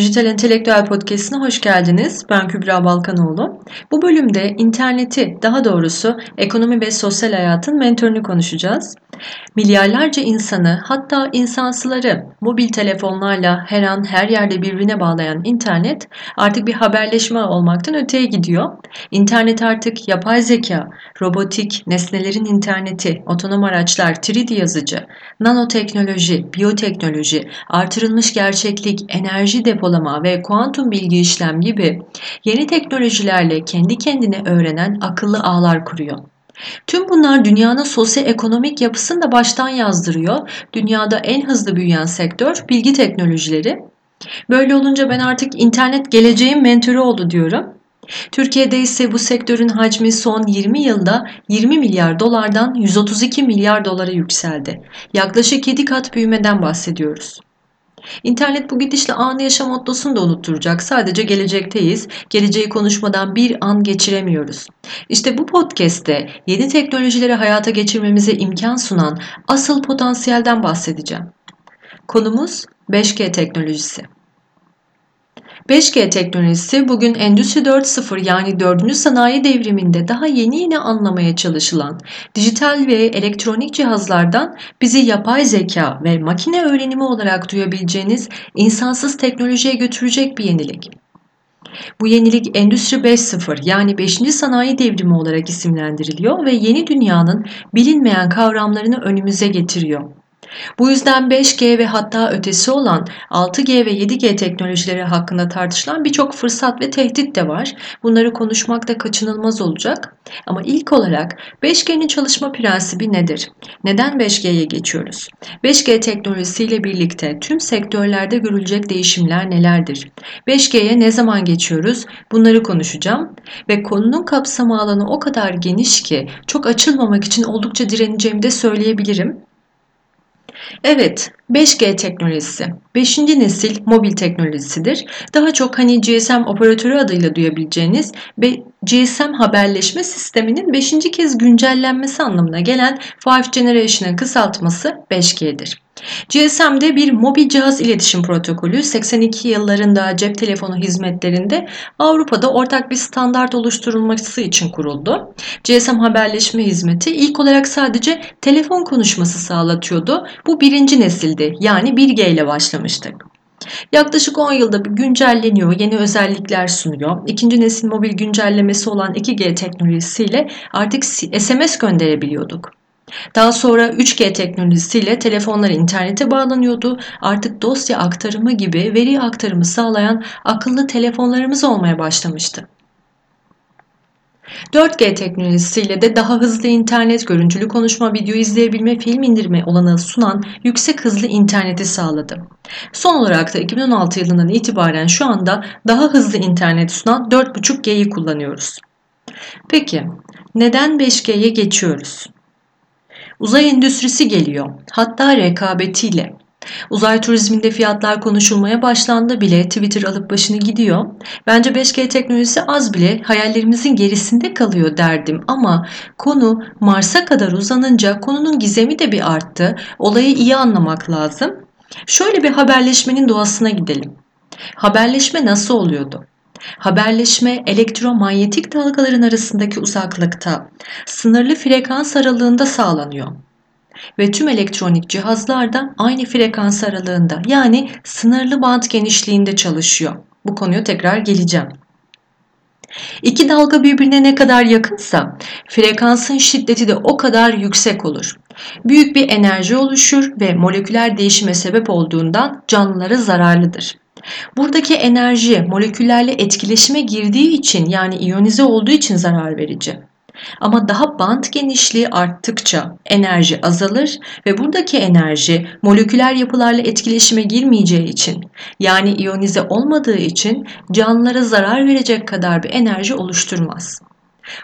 Dijital Entelektüel Podcast'ine hoş geldiniz. Ben Kübra Balkanoğlu. Bu bölümde interneti, daha doğrusu ekonomi ve sosyal hayatın mentorunu konuşacağız. Milyarlarca insanı, hatta insansıları mobil telefonlarla her an her yerde birbirine bağlayan internet artık bir haberleşme olmaktan öteye gidiyor. İnternet artık yapay zeka, robotik, nesnelerin interneti, otonom araçlar, 3D yazıcı, nanoteknoloji, biyoteknoloji, artırılmış gerçeklik, enerji depolama ve kuantum bilgi işlem gibi yeni teknolojilerle kendi kendine öğrenen akıllı ağlar kuruyor. Tüm bunlar dünyanın sosyoekonomik yapısını da baştan yazdırıyor. Dünyada en hızlı büyüyen sektör bilgi teknolojileri. Böyle olunca ben artık internet geleceğin mentörü oldu diyorum. Türkiye'de ise bu sektörün hacmi son 20 yılda 20 milyar dolardan 132 milyar dolara yükseldi. Yaklaşık 7 kat büyümeden bahsediyoruz. İnternet bu gidişle anı yaşam mottosunu da unutturacak. Sadece gelecekteyiz. Geleceği konuşmadan bir an geçiremiyoruz. İşte bu podcast'te yeni teknolojileri hayata geçirmemize imkan sunan asıl potansiyelden bahsedeceğim. Konumuz 5G teknolojisi. 5G teknolojisi bugün Endüstri 4.0 yani 4. sanayi devriminde daha yeni yeni anlamaya çalışılan dijital ve elektronik cihazlardan bizi yapay zeka ve makine öğrenimi olarak duyabileceğiniz insansız teknolojiye götürecek bir yenilik. Bu yenilik Endüstri 5.0 yani 5. sanayi devrimi olarak isimlendiriliyor ve yeni dünyanın bilinmeyen kavramlarını önümüze getiriyor. Bu yüzden 5G ve hatta ötesi olan 6G ve 7G teknolojileri hakkında tartışılan birçok fırsat ve tehdit de var. Bunları konuşmak da kaçınılmaz olacak. Ama ilk olarak 5G'nin çalışma prensibi nedir? Neden 5G'ye geçiyoruz? 5G teknolojisiyle birlikte tüm sektörlerde görülecek değişimler nelerdir? 5G'ye ne zaman geçiyoruz? Bunları konuşacağım ve konunun kapsama alanı o kadar geniş ki çok açılmamak için oldukça direneceğimi de söyleyebilirim. Evet, 5G teknolojisi. 5. nesil mobil teknolojisidir. Daha çok hani GSM operatörü adıyla duyabileceğiniz GSM haberleşme sisteminin 5. kez güncellenmesi anlamına gelen 5 Generation'ın kısaltması 5G'dir. GSM'de bir mobil cihaz iletişim protokolü 82 yıllarında cep telefonu hizmetlerinde Avrupa'da ortak bir standart oluşturulması için kuruldu. GSM haberleşme hizmeti ilk olarak sadece telefon konuşması sağlatıyordu. Bu birinci nesildi yani 1G ile başlamıştık. Yaklaşık 10 yılda bir güncelleniyor, yeni özellikler sunuyor. İkinci nesil mobil güncellemesi olan 2G teknolojisiyle artık SMS gönderebiliyorduk. Daha sonra 3G teknolojisiyle telefonlar internete bağlanıyordu. Artık dosya aktarımı gibi veri aktarımı sağlayan akıllı telefonlarımız olmaya başlamıştı. 4G teknolojisiyle de daha hızlı internet, görüntülü konuşma, video izleyebilme, film indirme olanağı sunan yüksek hızlı interneti sağladı. Son olarak da 2016 yılından itibaren şu anda daha hızlı internet sunan 4.5G'yi kullanıyoruz. Peki neden 5G'ye geçiyoruz? Uzay endüstrisi geliyor. Hatta rekabetiyle. Uzay turizminde fiyatlar konuşulmaya başlandı bile Twitter alıp başını gidiyor. Bence 5G teknolojisi az bile hayallerimizin gerisinde kalıyor derdim ama konu Mars'a kadar uzanınca konunun gizemi de bir arttı. Olayı iyi anlamak lazım. Şöyle bir haberleşmenin doğasına gidelim. Haberleşme nasıl oluyordu? Haberleşme elektromanyetik dalgaların arasındaki uzaklıkta sınırlı frekans aralığında sağlanıyor. Ve tüm elektronik cihazlar da aynı frekans aralığında yani sınırlı band genişliğinde çalışıyor. Bu konuya tekrar geleceğim. İki dalga birbirine ne kadar yakınsa frekansın şiddeti de o kadar yüksek olur. Büyük bir enerji oluşur ve moleküler değişime sebep olduğundan canlılara zararlıdır. Buradaki enerji moleküllerle etkileşime girdiği için yani iyonize olduğu için zarar verici. Ama daha band genişliği arttıkça enerji azalır ve buradaki enerji moleküler yapılarla etkileşime girmeyeceği için yani iyonize olmadığı için canlılara zarar verecek kadar bir enerji oluşturmaz.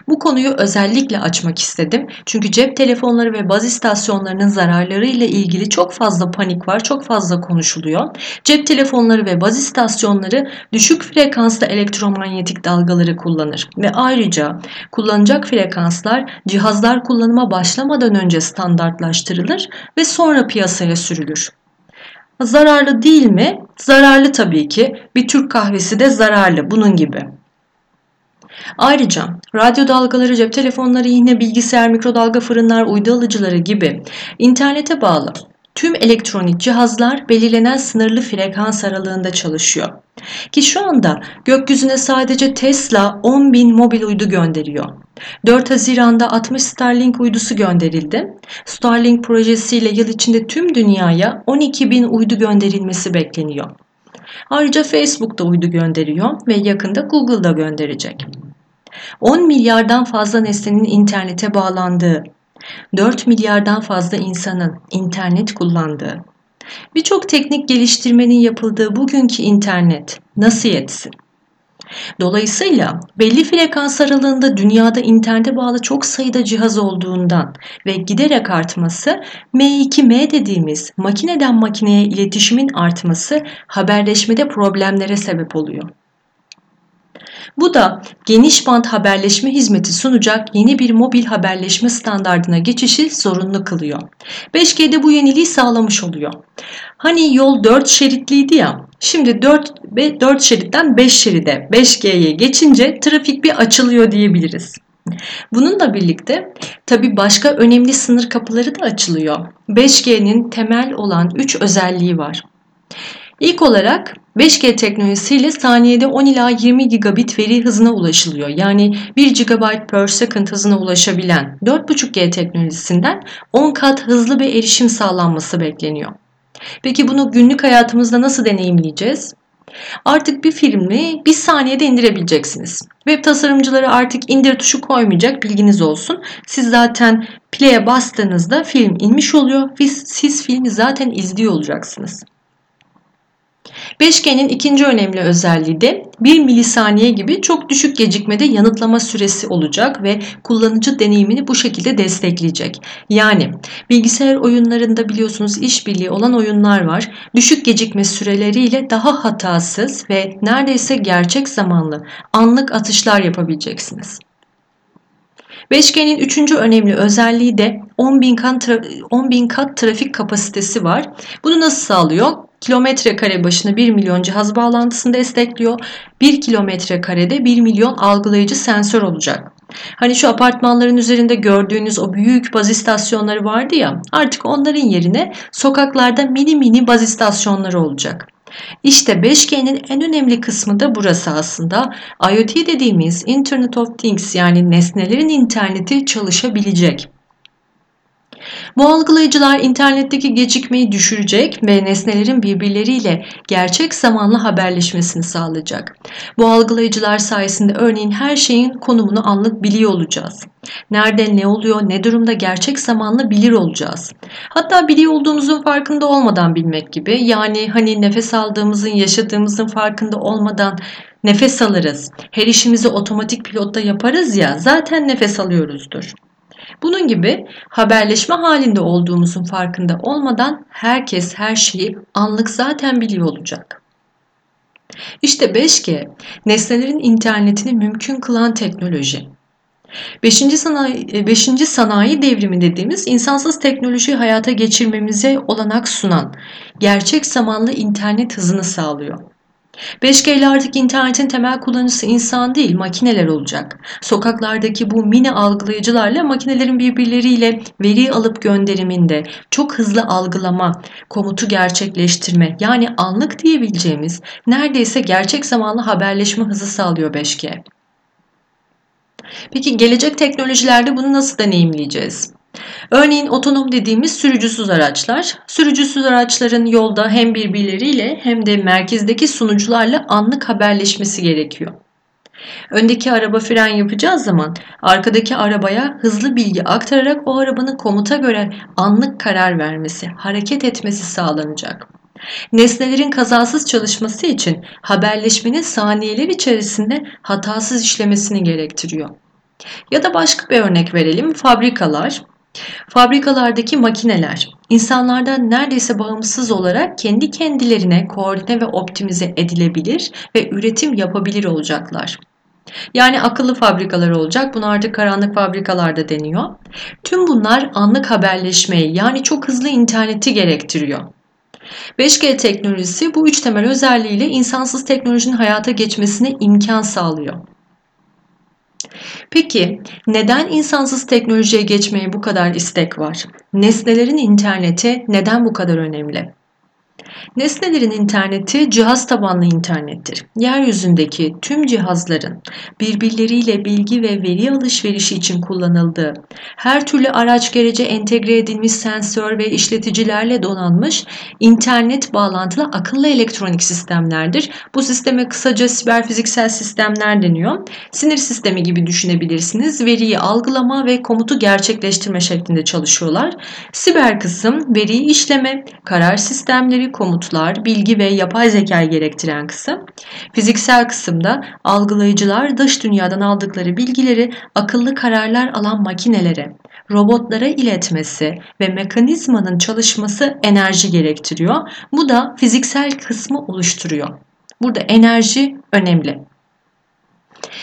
Bu konuyu özellikle açmak istedim. Çünkü cep telefonları ve baz istasyonlarının zararları ile ilgili çok fazla panik var, çok fazla konuşuluyor. Cep telefonları ve baz istasyonları düşük frekanslı elektromanyetik dalgaları kullanır ve ayrıca kullanacak frekanslar cihazlar kullanıma başlamadan önce standartlaştırılır ve sonra piyasaya sürülür. Zararlı değil mi? Zararlı tabii ki. Bir Türk kahvesi de zararlı bunun gibi. Ayrıca radyo dalgaları, cep telefonları, yine bilgisayar, mikrodalga fırınlar, uydu alıcıları gibi internete bağlı tüm elektronik cihazlar belirlenen sınırlı frekans aralığında çalışıyor. Ki şu anda gökyüzüne sadece Tesla 10 bin mobil uydu gönderiyor. 4 Haziran'da 60 Starlink uydusu gönderildi. Starlink projesiyle yıl içinde tüm dünyaya 12 bin uydu gönderilmesi bekleniyor. Ayrıca Facebook da uydu gönderiyor ve yakında Google da gönderecek. 10 milyardan fazla nesnenin internete bağlandığı, 4 milyardan fazla insanın internet kullandığı, birçok teknik geliştirmenin yapıldığı bugünkü internet nasıl yetsin? Dolayısıyla belli frekans aralığında dünyada internete bağlı çok sayıda cihaz olduğundan ve giderek artması M2M dediğimiz makineden makineye iletişimin artması haberleşmede problemlere sebep oluyor. Bu da geniş band haberleşme hizmeti sunacak yeni bir mobil haberleşme standardına geçişi zorunlu kılıyor. 5G'de bu yeniliği sağlamış oluyor. Hani yol 4 şeritliydi ya, şimdi 4, 4 şeritten 5 şeride 5G'ye geçince trafik bir açılıyor diyebiliriz. Bununla birlikte tabi başka önemli sınır kapıları da açılıyor. 5G'nin temel olan 3 özelliği var. İlk olarak 5G teknolojisiyle saniyede 10 ila 20 gigabit veri hızına ulaşılıyor. Yani 1 GB per second hızına ulaşabilen 4.5G teknolojisinden 10 kat hızlı bir erişim sağlanması bekleniyor. Peki bunu günlük hayatımızda nasıl deneyimleyeceğiz? Artık bir filmi bir saniyede indirebileceksiniz. Web tasarımcıları artık indir tuşu koymayacak bilginiz olsun. Siz zaten play'e bastığınızda film inmiş oluyor ve siz filmi zaten izliyor olacaksınız. 5G'nin ikinci önemli özelliği de 1 milisaniye gibi çok düşük gecikmede yanıtlama süresi olacak ve kullanıcı deneyimini bu şekilde destekleyecek. Yani bilgisayar oyunlarında biliyorsunuz işbirliği olan oyunlar var. Düşük gecikme süreleriyle daha hatasız ve neredeyse gerçek zamanlı anlık atışlar yapabileceksiniz. 5G'nin üçüncü önemli özelliği de 10.000 kat, 10 kat trafik kapasitesi var. Bunu nasıl sağlıyor? Kilometre kare başına 1 milyon cihaz bağlantısını destekliyor. 1 kilometre karede 1 milyon algılayıcı sensör olacak. Hani şu apartmanların üzerinde gördüğünüz o büyük baz istasyonları vardı ya artık onların yerine sokaklarda mini mini baz istasyonları olacak. İşte 5G'nin en önemli kısmı da burası aslında. IoT dediğimiz Internet of Things yani nesnelerin interneti çalışabilecek. Bu algılayıcılar internetteki gecikmeyi düşürecek ve nesnelerin birbirleriyle gerçek zamanlı haberleşmesini sağlayacak. Bu algılayıcılar sayesinde örneğin her şeyin konumunu anlık biliyor olacağız. Nerede ne oluyor, ne durumda gerçek zamanlı bilir olacağız. Hatta biliyor olduğumuzun farkında olmadan bilmek gibi. Yani hani nefes aldığımızın, yaşadığımızın farkında olmadan nefes alırız. Her işimizi otomatik pilotta yaparız ya zaten nefes alıyoruzdur. Bunun gibi haberleşme halinde olduğumuzun farkında olmadan herkes her şeyi anlık zaten biliyor olacak. İşte 5G, nesnelerin internetini mümkün kılan teknoloji. 5. Sanayi, 5. sanayi devrimi dediğimiz insansız teknolojiyi hayata geçirmemize olanak sunan, gerçek zamanlı internet hızını sağlıyor. 5G ile artık internetin temel kullanıcısı insan değil makineler olacak. Sokaklardaki bu mini algılayıcılarla makinelerin birbirleriyle veri alıp gönderiminde çok hızlı algılama, komutu gerçekleştirme yani anlık diyebileceğimiz neredeyse gerçek zamanlı haberleşme hızı sağlıyor 5G. Peki gelecek teknolojilerde bunu nasıl deneyimleyeceğiz? Örneğin otonom dediğimiz sürücüsüz araçlar. Sürücüsüz araçların yolda hem birbirleriyle hem de merkezdeki sunucularla anlık haberleşmesi gerekiyor. Öndeki araba fren yapacağı zaman arkadaki arabaya hızlı bilgi aktararak o arabanın komuta göre anlık karar vermesi, hareket etmesi sağlanacak. Nesnelerin kazasız çalışması için haberleşmenin saniyeler içerisinde hatasız işlemesini gerektiriyor. Ya da başka bir örnek verelim. Fabrikalar. Fabrikalardaki makineler insanlardan neredeyse bağımsız olarak kendi kendilerine koordine ve optimize edilebilir ve üretim yapabilir olacaklar. Yani akıllı fabrikalar olacak. Bunu artık karanlık fabrikalarda deniyor. Tüm bunlar anlık haberleşmeyi yani çok hızlı interneti gerektiriyor. 5G teknolojisi bu üç temel özelliğiyle insansız teknolojinin hayata geçmesine imkan sağlıyor. Peki neden insansız teknolojiye geçmeye bu kadar istek var? Nesnelerin interneti neden bu kadar önemli? Nesnelerin interneti cihaz tabanlı internettir. Yeryüzündeki tüm cihazların birbirleriyle bilgi ve veri alışverişi için kullanıldığı, her türlü araç gerece entegre edilmiş sensör ve işleticilerle donanmış internet bağlantılı akıllı elektronik sistemlerdir. Bu sisteme kısaca siber fiziksel sistemler deniyor. Sinir sistemi gibi düşünebilirsiniz. Veriyi algılama ve komutu gerçekleştirme şeklinde çalışıyorlar. Siber kısım veriyi işleme, karar sistemleri, komutlar, bilgi ve yapay zeka gerektiren kısım. Fiziksel kısımda algılayıcılar dış dünyadan aldıkları bilgileri akıllı kararlar alan makinelere, robotlara iletmesi ve mekanizmanın çalışması enerji gerektiriyor. Bu da fiziksel kısmı oluşturuyor. Burada enerji önemli.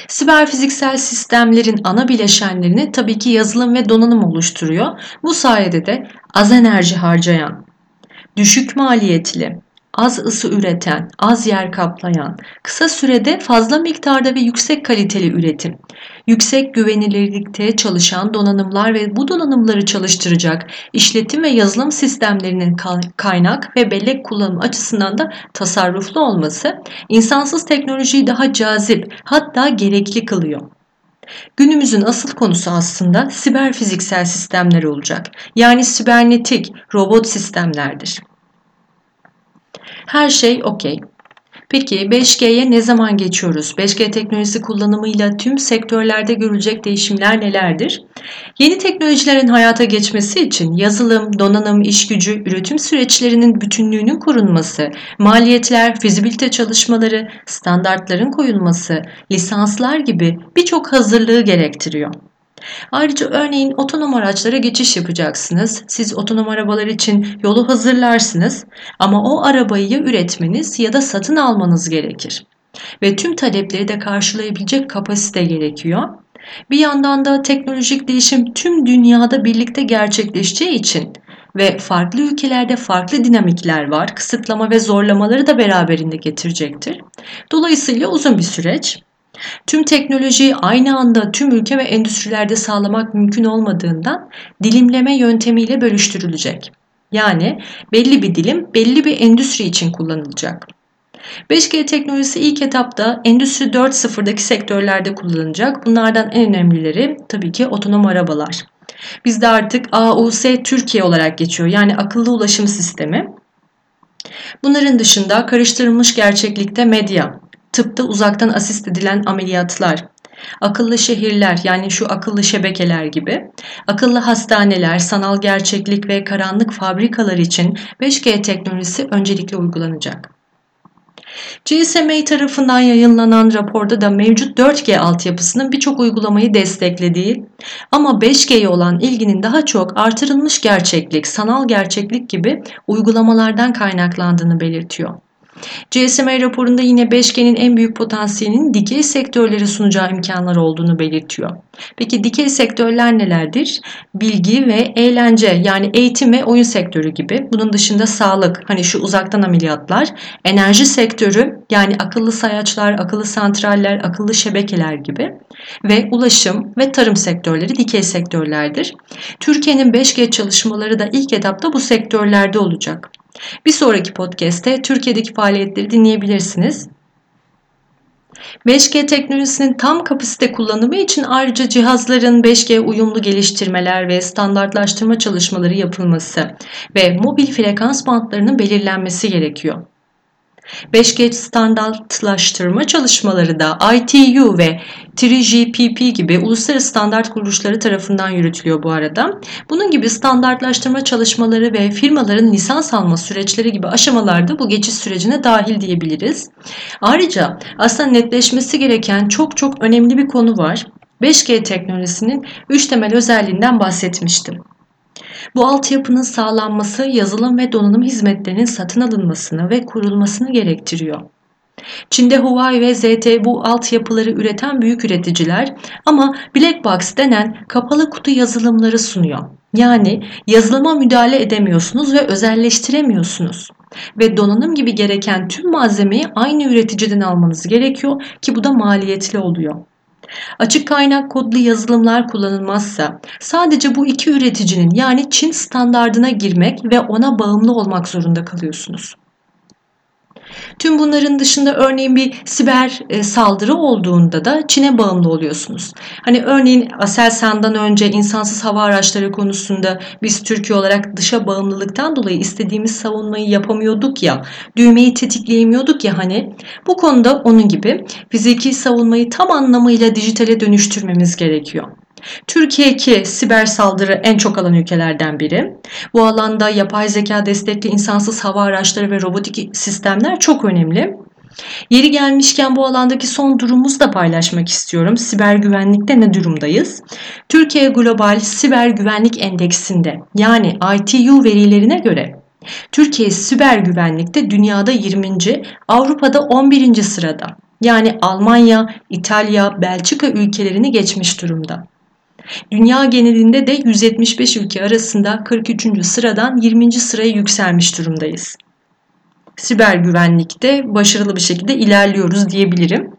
Siber fiziksel sistemlerin ana bileşenlerini tabii ki yazılım ve donanım oluşturuyor. Bu sayede de az enerji harcayan, düşük maliyetli, az ısı üreten, az yer kaplayan, kısa sürede fazla miktarda ve yüksek kaliteli üretim, yüksek güvenilirlikte çalışan donanımlar ve bu donanımları çalıştıracak işletim ve yazılım sistemlerinin kaynak ve bellek kullanımı açısından da tasarruflu olması insansız teknolojiyi daha cazip hatta gerekli kılıyor. Günümüzün asıl konusu aslında siber fiziksel sistemler olacak. Yani sibernetik robot sistemlerdir. Her şey okey. Peki 5G'ye ne zaman geçiyoruz? 5G teknolojisi kullanımıyla tüm sektörlerde görülecek değişimler nelerdir? Yeni teknolojilerin hayata geçmesi için yazılım, donanım, iş gücü, üretim süreçlerinin bütünlüğünün korunması, maliyetler, fizibilite çalışmaları, standartların koyulması, lisanslar gibi birçok hazırlığı gerektiriyor. Ayrıca örneğin otonom araçlara geçiş yapacaksınız. Siz otonom arabalar için yolu hazırlarsınız ama o arabayı ya üretmeniz ya da satın almanız gerekir. Ve tüm talepleri de karşılayabilecek kapasite gerekiyor. Bir yandan da teknolojik değişim tüm dünyada birlikte gerçekleşeceği için ve farklı ülkelerde farklı dinamikler var. Kısıtlama ve zorlamaları da beraberinde getirecektir. Dolayısıyla uzun bir süreç. Tüm teknolojiyi aynı anda tüm ülke ve endüstrilerde sağlamak mümkün olmadığından dilimleme yöntemiyle bölüştürülecek. Yani belli bir dilim belli bir endüstri için kullanılacak. 5G teknolojisi ilk etapta Endüstri 4.0'daki sektörlerde kullanılacak. Bunlardan en önemlileri tabii ki otonom arabalar. Bizde artık AUS Türkiye olarak geçiyor. Yani akıllı ulaşım sistemi. Bunların dışında karıştırılmış gerçeklikte medya, tıpta uzaktan asist edilen ameliyatlar, akıllı şehirler yani şu akıllı şebekeler gibi, akıllı hastaneler, sanal gerçeklik ve karanlık fabrikalar için 5G teknolojisi öncelikle uygulanacak. GSMA tarafından yayınlanan raporda da mevcut 4G altyapısının birçok uygulamayı desteklediği ama 5G'ye olan ilginin daha çok artırılmış gerçeklik, sanal gerçeklik gibi uygulamalardan kaynaklandığını belirtiyor. GSMA raporunda yine 5G'nin en büyük potansiyelinin dikey sektörlere sunacağı imkanlar olduğunu belirtiyor. Peki dikey sektörler nelerdir? Bilgi ve eğlence yani eğitim ve oyun sektörü gibi. Bunun dışında sağlık, hani şu uzaktan ameliyatlar, enerji sektörü yani akıllı sayaçlar, akıllı santraller, akıllı şebekeler gibi ve ulaşım ve tarım sektörleri dikey sektörlerdir. Türkiye'nin 5G çalışmaları da ilk etapta bu sektörlerde olacak. Bir sonraki podcast'te Türkiye'deki faaliyetleri dinleyebilirsiniz. 5G teknolojisinin tam kapasite kullanımı için ayrıca cihazların 5G uyumlu geliştirmeler ve standartlaştırma çalışmaları yapılması ve mobil frekans bantlarının belirlenmesi gerekiyor. 5G standartlaştırma çalışmaları da ITU ve 3GPP gibi uluslararası standart kuruluşları tarafından yürütülüyor bu arada. Bunun gibi standartlaştırma çalışmaları ve firmaların lisans alma süreçleri gibi aşamalarda bu geçiş sürecine dahil diyebiliriz. Ayrıca aslında netleşmesi gereken çok çok önemli bir konu var. 5G teknolojisinin 3 temel özelliğinden bahsetmiştim. Bu altyapının sağlanması yazılım ve donanım hizmetlerinin satın alınmasını ve kurulmasını gerektiriyor. Çin'de Huawei ve ZTE bu altyapıları üreten büyük üreticiler ama Black Box denen kapalı kutu yazılımları sunuyor. Yani yazılıma müdahale edemiyorsunuz ve özelleştiremiyorsunuz. Ve donanım gibi gereken tüm malzemeyi aynı üreticiden almanız gerekiyor ki bu da maliyetli oluyor. Açık kaynak kodlu yazılımlar kullanılmazsa sadece bu iki üreticinin yani Çin standardına girmek ve ona bağımlı olmak zorunda kalıyorsunuz. Tüm bunların dışında örneğin bir siber e, saldırı olduğunda da Çin'e bağımlı oluyorsunuz. Hani örneğin Aselsan'dan önce insansız hava araçları konusunda biz Türkiye olarak dışa bağımlılıktan dolayı istediğimiz savunmayı yapamıyorduk ya, düğmeyi tetikleyemiyorduk ya hani. Bu konuda onun gibi fiziki savunmayı tam anlamıyla dijitale dönüştürmemiz gerekiyor. Türkiye ki siber saldırı en çok alan ülkelerden biri. Bu alanda yapay zeka destekli insansız hava araçları ve robotik sistemler çok önemli. Yeri gelmişken bu alandaki son durumumuzu da paylaşmak istiyorum. Siber güvenlikte ne durumdayız? Türkiye Global Siber Güvenlik Endeksinde yani ITU verilerine göre Türkiye siber güvenlikte dünyada 20. Avrupa'da 11. sırada. Yani Almanya, İtalya, Belçika ülkelerini geçmiş durumda. Dünya genelinde de 175 ülke arasında 43. sıradan 20. sıraya yükselmiş durumdayız. Siber güvenlikte başarılı bir şekilde ilerliyoruz diyebilirim.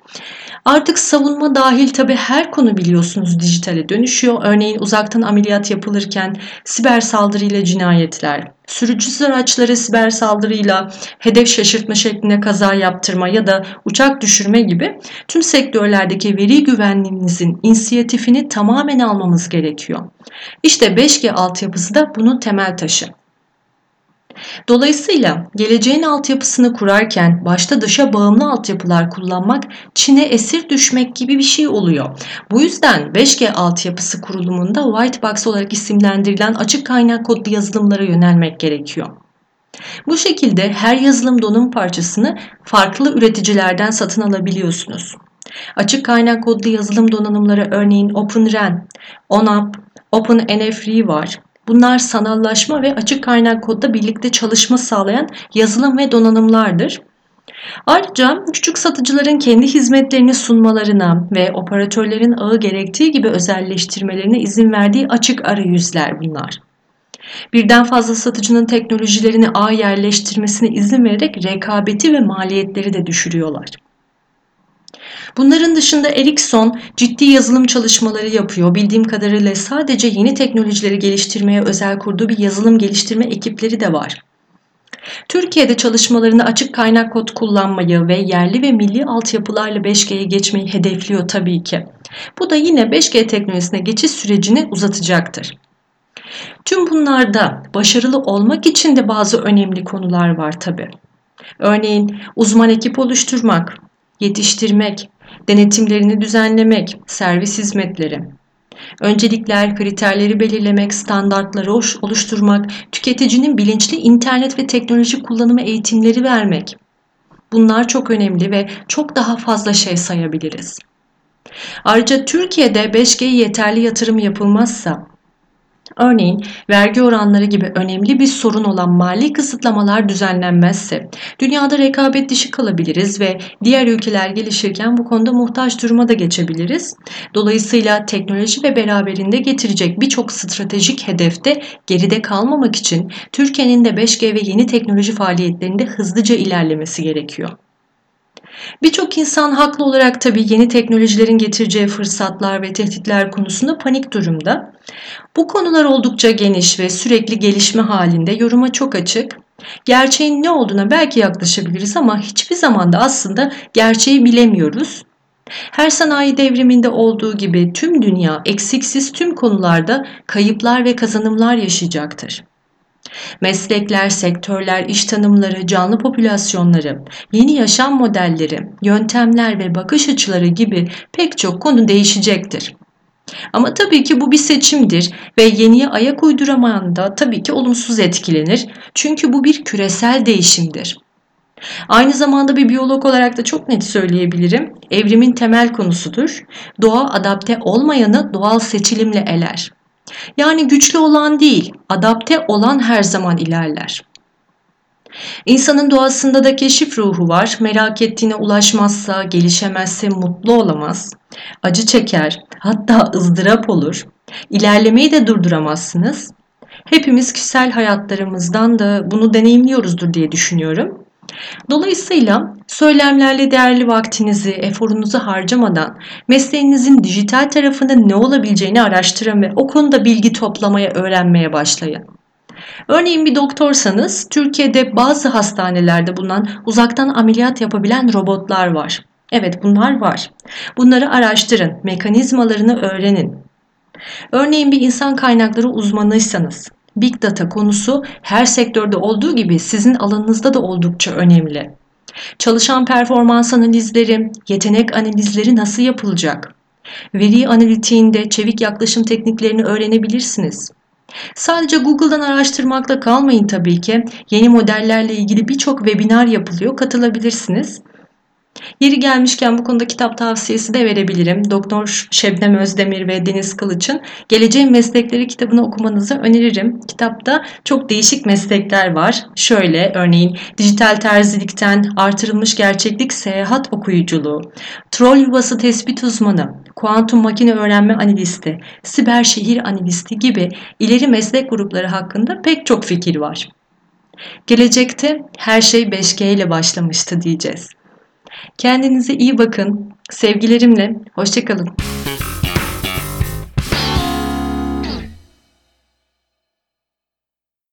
Artık savunma dahil tabi her konu biliyorsunuz dijitale dönüşüyor. Örneğin uzaktan ameliyat yapılırken siber saldırıyla cinayetler, sürücüsüz araçlara siber saldırıyla hedef şaşırtma şeklinde kaza yaptırma ya da uçak düşürme gibi tüm sektörlerdeki veri güvenliğimizin inisiyatifini tamamen almamız gerekiyor. İşte 5G altyapısı da bunun temel taşı. Dolayısıyla geleceğin altyapısını kurarken başta dışa bağımlı altyapılar kullanmak Çin'e esir düşmek gibi bir şey oluyor. Bu yüzden 5G altyapısı kurulumunda white box olarak isimlendirilen açık kaynak kodlu yazılımlara yönelmek gerekiyor. Bu şekilde her yazılım donanım parçasını farklı üreticilerden satın alabiliyorsunuz. Açık kaynak kodlu yazılım donanımları örneğin OpenRAN, ONAP, OpenNFRE var. Bunlar sanallaşma ve açık kaynak kodda birlikte çalışma sağlayan yazılım ve donanımlardır. Ayrıca küçük satıcıların kendi hizmetlerini sunmalarına ve operatörlerin ağı gerektiği gibi özelleştirmelerine izin verdiği açık arayüzler bunlar. Birden fazla satıcının teknolojilerini ağ yerleştirmesine izin vererek rekabeti ve maliyetleri de düşürüyorlar. Bunların dışında Ericsson ciddi yazılım çalışmaları yapıyor. Bildiğim kadarıyla sadece yeni teknolojileri geliştirmeye özel kurduğu bir yazılım geliştirme ekipleri de var. Türkiye'de çalışmalarını açık kaynak kod kullanmayı ve yerli ve milli altyapılarla 5G'ye geçmeyi hedefliyor tabii ki. Bu da yine 5G teknolojisine geçiş sürecini uzatacaktır. Tüm bunlarda başarılı olmak için de bazı önemli konular var tabii. Örneğin uzman ekip oluşturmak, yetiştirmek, denetimlerini düzenlemek, servis hizmetleri. Öncelikler, kriterleri belirlemek, standartları oluşturmak, tüketicinin bilinçli internet ve teknoloji kullanımı eğitimleri vermek. Bunlar çok önemli ve çok daha fazla şey sayabiliriz. Ayrıca Türkiye'de 5G yeterli yatırım yapılmazsa Örneğin vergi oranları gibi önemli bir sorun olan mali kısıtlamalar düzenlenmezse dünyada rekabet dışı kalabiliriz ve diğer ülkeler gelişirken bu konuda muhtaç duruma da geçebiliriz. Dolayısıyla teknoloji ve beraberinde getirecek birçok stratejik hedefte geride kalmamak için Türkiye'nin de 5G ve yeni teknoloji faaliyetlerinde hızlıca ilerlemesi gerekiyor. Birçok insan haklı olarak tabii yeni teknolojilerin getireceği fırsatlar ve tehditler konusunda panik durumda. Bu konular oldukça geniş ve sürekli gelişme halinde yoruma çok açık. Gerçeğin ne olduğuna belki yaklaşabiliriz ama hiçbir zaman da aslında gerçeği bilemiyoruz. Her sanayi devriminde olduğu gibi tüm dünya eksiksiz tüm konularda kayıplar ve kazanımlar yaşayacaktır. Meslekler, sektörler, iş tanımları, canlı popülasyonları, yeni yaşam modelleri, yöntemler ve bakış açıları gibi pek çok konu değişecektir. Ama tabii ki bu bir seçimdir ve yeniye ayak uyduramayan da tabii ki olumsuz etkilenir. Çünkü bu bir küresel değişimdir. Aynı zamanda bir biyolog olarak da çok net söyleyebilirim. Evrimin temel konusudur. Doğa adapte olmayanı doğal seçilimle eler. Yani güçlü olan değil, adapte olan her zaman ilerler. İnsanın doğasında da keşif ruhu var. Merak ettiğine ulaşmazsa, gelişemezse mutlu olamaz. Acı çeker, hatta ızdırap olur. İlerlemeyi de durduramazsınız. Hepimiz kişisel hayatlarımızdan da bunu deneyimliyoruzdur diye düşünüyorum. Dolayısıyla söylemlerle değerli vaktinizi, eforunuzu harcamadan mesleğinizin dijital tarafında ne olabileceğini araştırın ve o konuda bilgi toplamaya, öğrenmeye başlayın. Örneğin bir doktorsanız Türkiye'de bazı hastanelerde bulunan uzaktan ameliyat yapabilen robotlar var. Evet bunlar var. Bunları araştırın, mekanizmalarını öğrenin. Örneğin bir insan kaynakları uzmanıysanız Big Data konusu her sektörde olduğu gibi sizin alanınızda da oldukça önemli. Çalışan performans analizleri, yetenek analizleri nasıl yapılacak? Veri analitiğinde çevik yaklaşım tekniklerini öğrenebilirsiniz. Sadece Google'dan araştırmakla kalmayın tabii ki. Yeni modellerle ilgili birçok webinar yapılıyor. Katılabilirsiniz. Yeri gelmişken bu konuda kitap tavsiyesi de verebilirim. Doktor Şebnem Özdemir ve Deniz Kılıç'ın Geleceğin Meslekleri kitabını okumanızı öneririm. Kitapta çok değişik meslekler var. Şöyle örneğin dijital terzilikten artırılmış gerçeklik seyahat okuyuculuğu, troll yuvası tespit uzmanı, kuantum makine öğrenme analisti, siber şehir analisti gibi ileri meslek grupları hakkında pek çok fikir var. Gelecekte her şey 5G ile başlamıştı diyeceğiz. Kendinize iyi bakın. Sevgilerimle. Hoşçakalın.